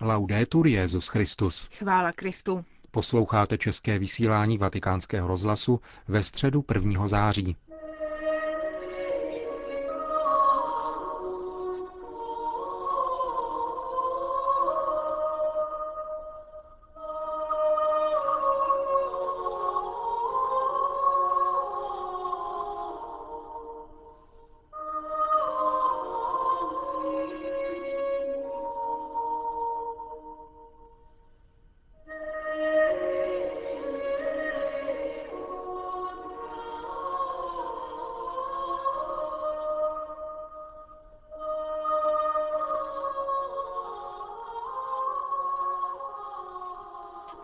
Laudetur Jezus Christus. Chvála Kristu. Posloucháte české vysílání Vatikánského rozhlasu ve středu 1. září.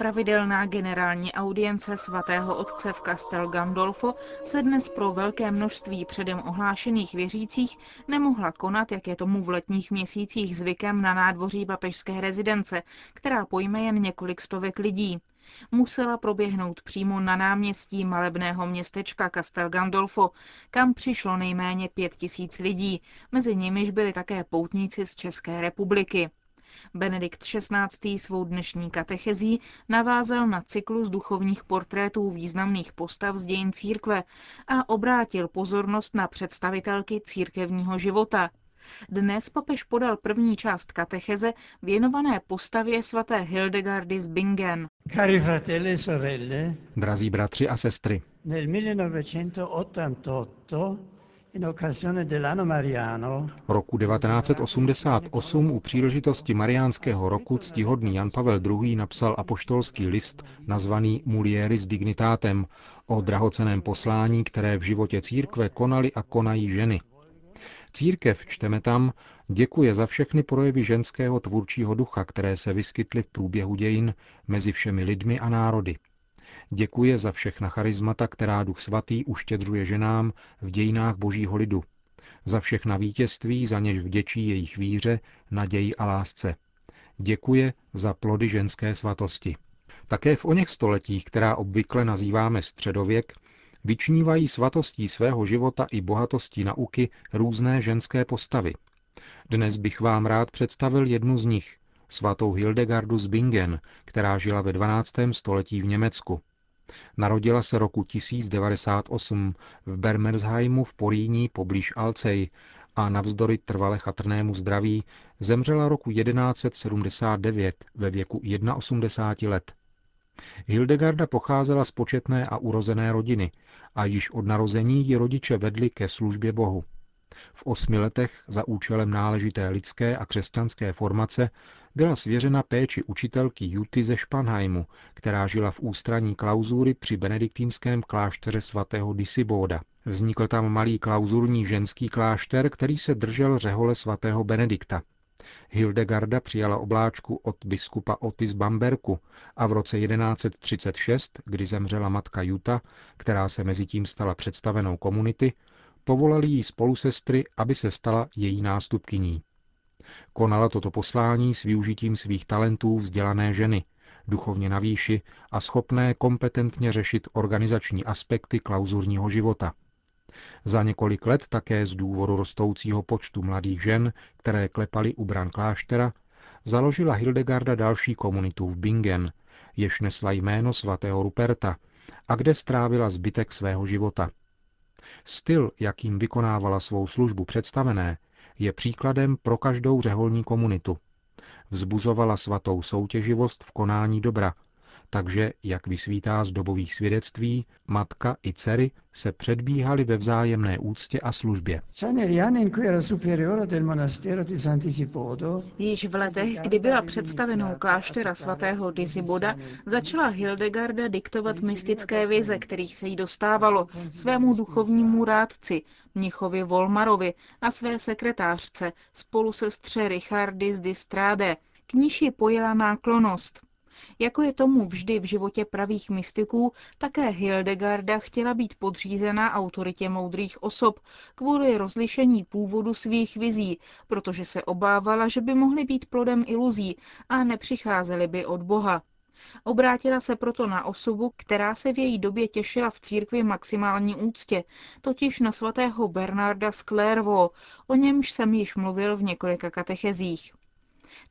Pravidelná generální audience svatého otce v Castel Gandolfo se dnes pro velké množství předem ohlášených věřících nemohla konat, jak je tomu v letních měsících zvykem na nádvoří papežské rezidence, která pojme jen několik stovek lidí. Musela proběhnout přímo na náměstí malebného městečka Castel Gandolfo, kam přišlo nejméně pět tisíc lidí, mezi nimiž byli také poutníci z České republiky. Benedikt XVI. svou dnešní katechezí navázal na cyklus duchovních portrétů významných postav z dějin církve a obrátil pozornost na představitelky církevního života. Dnes papež podal první část katecheze věnované postavě svaté Hildegardy z Bingen. Cari fratelli e sorelle, Drazí bratři a sestry, nel 1988 roku 1988 u příležitosti Mariánského roku ctihodný Jan Pavel II. napsal apoštolský list nazvaný Mulieris Dignitatem o drahoceném poslání, které v životě církve konali a konají ženy. Církev, čteme tam, děkuje za všechny projevy ženského tvůrčího ducha, které se vyskytly v průběhu dějin mezi všemi lidmi a národy. Děkuje za všechna charismata, která Duch Svatý uštědřuje ženám v dějinách božího lidu. Za všechna vítězství, za něž vděčí jejich víře, naději a lásce. Děkuje za plody ženské svatosti. Také v oněch stoletích, která obvykle nazýváme středověk, vyčnívají svatostí svého života i bohatostí nauky různé ženské postavy. Dnes bych vám rád představil jednu z nich, svatou Hildegardu z Bingen, která žila ve 12. století v Německu. Narodila se roku 1098 v Bermersheimu v Poríní poblíž Alcej a navzdory trvale chatrnému zdraví zemřela roku 1179 ve věku 81 let. Hildegarda pocházela z početné a urozené rodiny a již od narození ji rodiče vedli ke službě Bohu. V osmi letech za účelem náležité lidské a křesťanské formace byla svěřena péči učitelky Juty ze Španheimu, která žila v ústraní klauzury při benediktínském klášteře svatého Disiboda. Vznikl tam malý klauzurní ženský klášter, který se držel řehole svatého Benedikta. Hildegarda přijala obláčku od biskupa Otis Bamberku a v roce 1136, kdy zemřela matka Juta, která se mezi tím stala představenou komunity, povolali jí spolusestry, aby se stala její nástupkyní. Konala toto poslání s využitím svých talentů vzdělané ženy, duchovně na výši a schopné kompetentně řešit organizační aspekty klauzurního života. Za několik let také z důvodu rostoucího počtu mladých žen, které klepaly u bran kláštera, založila Hildegarda další komunitu v Bingen, jež nesla jméno svatého Ruperta a kde strávila zbytek svého života. Styl, jakým vykonávala svou službu představené, je příkladem pro každou řeholní komunitu. Vzbuzovala svatou soutěživost v konání dobra, takže, jak vysvítá z dobových svědectví, matka i dcery se předbíhaly ve vzájemné úctě a službě. Již v letech, kdy byla představenou kláštera svatého Disiboda, začala Hildegarda diktovat mystické vize, kterých se jí dostávalo, svému duchovnímu rádci, mnichovi Volmarovi a své sekretářce, spolusestře Richardy z Distráde, k níž ji pojela náklonost. Jako je tomu vždy v životě pravých mystiků, také Hildegarda chtěla být podřízená autoritě moudrých osob kvůli rozlišení původu svých vizí, protože se obávala, že by mohly být plodem iluzí a nepřicházely by od Boha. Obrátila se proto na osobu, která se v její době těšila v církvi maximální úctě, totiž na svatého Bernarda z Clairvaux, o němž jsem již mluvil v několika katechezích.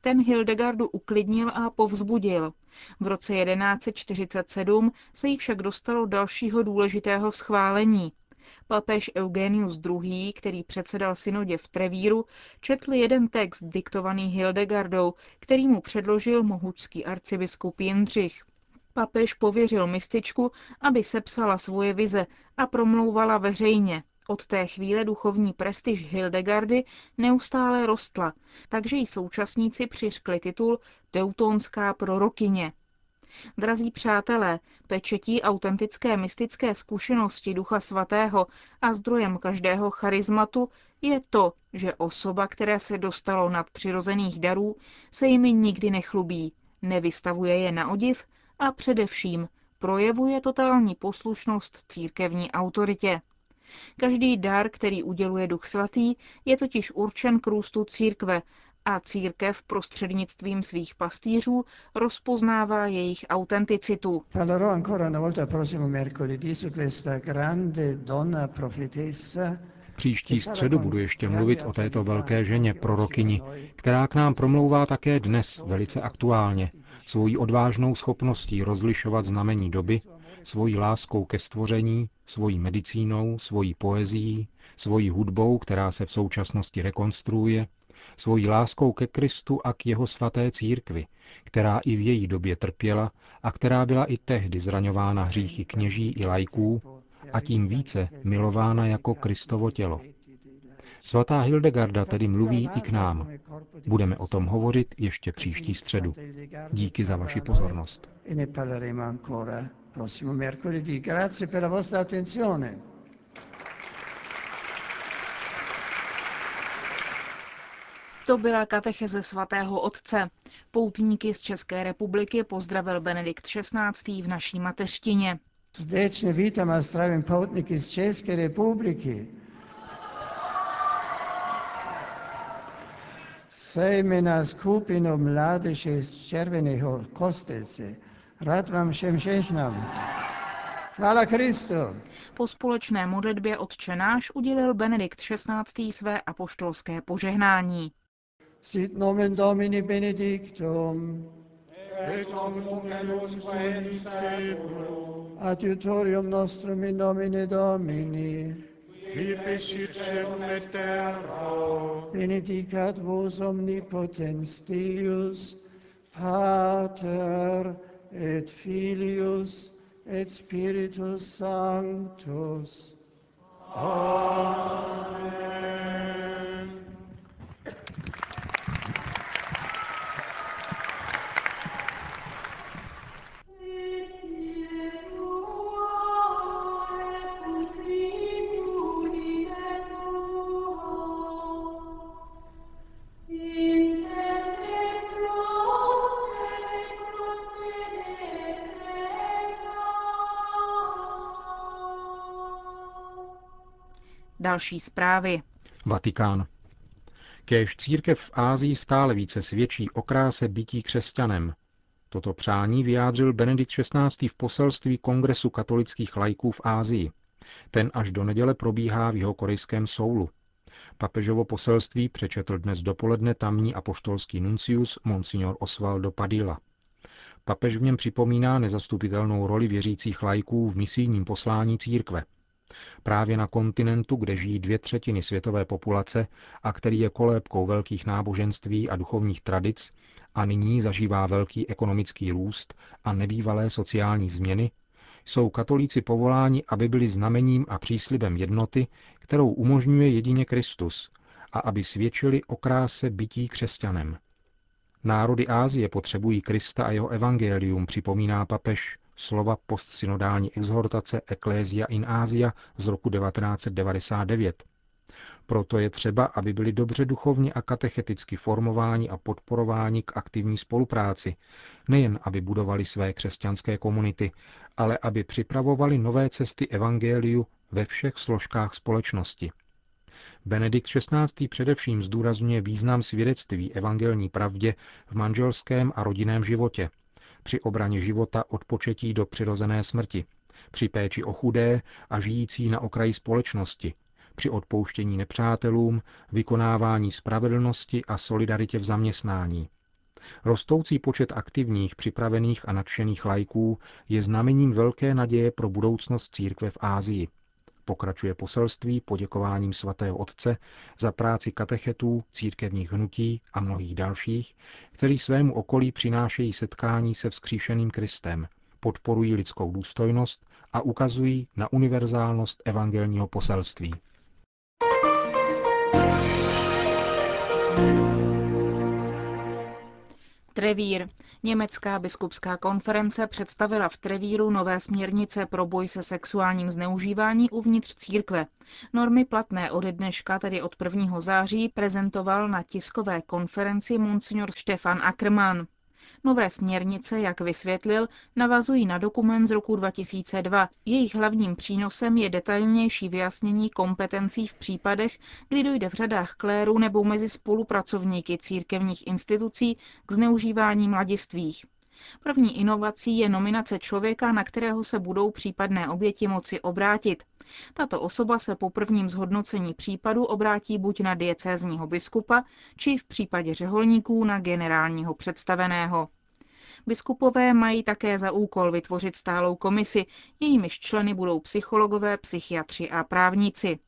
Ten Hildegardu uklidnil a povzbudil. V roce 1147 se jí však dostalo dalšího důležitého schválení. Papež Eugenius II., který předsedal synodě v Trevíru, četl jeden text diktovaný Hildegardou, který mu předložil mohučský arcibiskup Jindřich. Papež pověřil mističku, aby sepsala svoje vize a promlouvala veřejně. Od té chvíle duchovní prestiž Hildegardy neustále rostla, takže jí současníci přiřkli titul Teutonská prorokyně. Drazí přátelé, pečetí autentické mystické zkušenosti Ducha Svatého a zdrojem každého charizmatu je to, že osoba, které se dostalo nad přirozených darů, se jimi nikdy nechlubí, nevystavuje je na odiv a především projevuje totální poslušnost církevní autoritě. Každý dar, který uděluje Duch Svatý, je totiž určen k růstu církve a církev prostřednictvím svých pastýřů rozpoznává jejich autenticitu. Příští středu budu ještě mluvit o této velké ženě, prorokyni, která k nám promlouvá také dnes velice aktuálně, svojí odvážnou schopností rozlišovat znamení doby, svojí láskou ke stvoření, svojí medicínou, svojí poezí, svojí hudbou, která se v současnosti rekonstruuje, svojí láskou ke Kristu a k jeho svaté církvi, která i v její době trpěla a která byla i tehdy zraňována hříchy kněží i lajků a tím více milována jako Kristovo tělo. Svatá Hildegarda tedy mluví i k nám. Budeme o tom hovořit ještě příští středu. Díky za vaši pozornost. To byla katecheze svatého otce. Poutníky z České republiky pozdravil Benedikt XVI. v naší mateřštině. Srdečně vítám a zdravím poutníky z České republiky. Sejmena skupinu mládeže z Červeného kostelce. Rád vám všem žehnám. Chvála Kristu. Po společné modlitbě odčenáš udělil Benedikt XVI. své apoštolské požehnání. Sit nomen Domini benedictum. Et seculum. Adiutorium nostrum in nomine Domini. Qui fecit celum et terra. Benedicat vos omnipotens Deus, Pater et Filius et Spiritus Sanctus. Amen. Další zprávy. Vatikán. Kéž církev v Ázii stále více svědčí o kráse bytí křesťanem. Toto přání vyjádřil Benedikt XVI. v poselství Kongresu katolických lajků v Ázii. Ten až do neděle probíhá v jeho korejském Soulu. Papežovo poselství přečetl dnes dopoledne tamní apoštolský nuncius Monsignor Osvaldo Padilla. Papež v něm připomíná nezastupitelnou roli věřících lajků v misijním poslání církve – Právě na kontinentu, kde žijí dvě třetiny světové populace a který je kolébkou velkých náboženství a duchovních tradic a nyní zažívá velký ekonomický růst a nebývalé sociální změny, jsou katolíci povoláni, aby byli znamením a příslibem jednoty, kterou umožňuje jedině Kristus, a aby svědčili o kráse bytí křesťanem. Národy Ázie potřebují Krista a jeho evangelium, připomíná papež, slova postsynodální exhortace Ecclesia in Asia z roku 1999. Proto je třeba, aby byli dobře duchovně a katecheticky formováni a podporováni k aktivní spolupráci, nejen aby budovali své křesťanské komunity, ale aby připravovali nové cesty evangeliu ve všech složkách společnosti. Benedikt XVI. především zdůrazňuje význam svědectví evangelní pravdě v manželském a rodinném životě, při obraně života od početí do přirozené smrti, při péči o chudé a žijící na okraji společnosti, při odpouštění nepřátelům, vykonávání spravedlnosti a solidaritě v zaměstnání. Rostoucí počet aktivních, připravených a nadšených lajků je znamením velké naděje pro budoucnost církve v Ázii. Pokračuje poselství poděkováním svatého otce za práci katechetů, církevních hnutí a mnohých dalších, kteří svému okolí přinášejí setkání se vzkříšeným Kristem, podporují lidskou důstojnost a ukazují na univerzálnost evangelního poselství. Trevír. Německá biskupská konference představila v Trevíru nové směrnice pro boj se sexuálním zneužívání uvnitř církve. Normy platné od dneška, tedy od 1. září, prezentoval na tiskové konferenci monsignor Stefan Ackermann. Nové směrnice, jak vysvětlil, navazují na dokument z roku 2002. Jejich hlavním přínosem je detailnější vyjasnění kompetencí v případech, kdy dojde v řadách kléru nebo mezi spolupracovníky církevních institucí k zneužívání mladistvých. První inovací je nominace člověka, na kterého se budou případné oběti moci obrátit. Tato osoba se po prvním zhodnocení případu obrátí buď na diecézního biskupa, či v případě řeholníků na generálního představeného. Biskupové mají také za úkol vytvořit stálou komisi, jejímiž členy budou psychologové, psychiatři a právníci.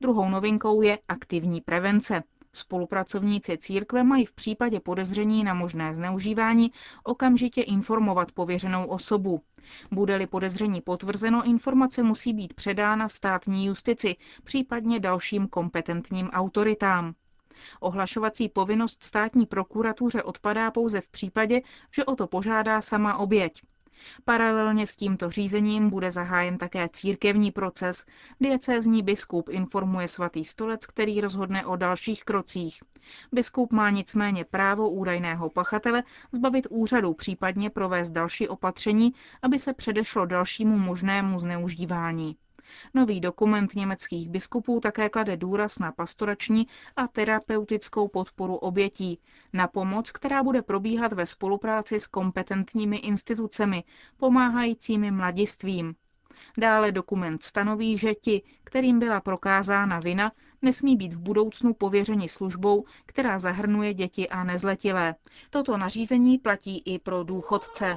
Druhou novinkou je aktivní prevence. Spolupracovníci církve mají v případě podezření na možné zneužívání okamžitě informovat pověřenou osobu. Bude-li podezření potvrzeno, informace musí být předána státní justici, případně dalším kompetentním autoritám. Ohlašovací povinnost státní prokuratuře odpadá pouze v případě, že o to požádá sama oběť. Paralelně s tímto řízením bude zahájen také církevní proces. Diecézní biskup informuje svatý stolec, který rozhodne o dalších krocích. Biskup má nicméně právo údajného pachatele zbavit úřadu, případně provést další opatření, aby se předešlo dalšímu možnému zneužívání. Nový dokument německých biskupů také klade důraz na pastorační a terapeutickou podporu obětí, na pomoc, která bude probíhat ve spolupráci s kompetentními institucemi, pomáhajícími mladistvím. Dále dokument stanoví, že ti, kterým byla prokázána vina, nesmí být v budoucnu pověřeni službou, která zahrnuje děti a nezletilé. Toto nařízení platí i pro důchodce.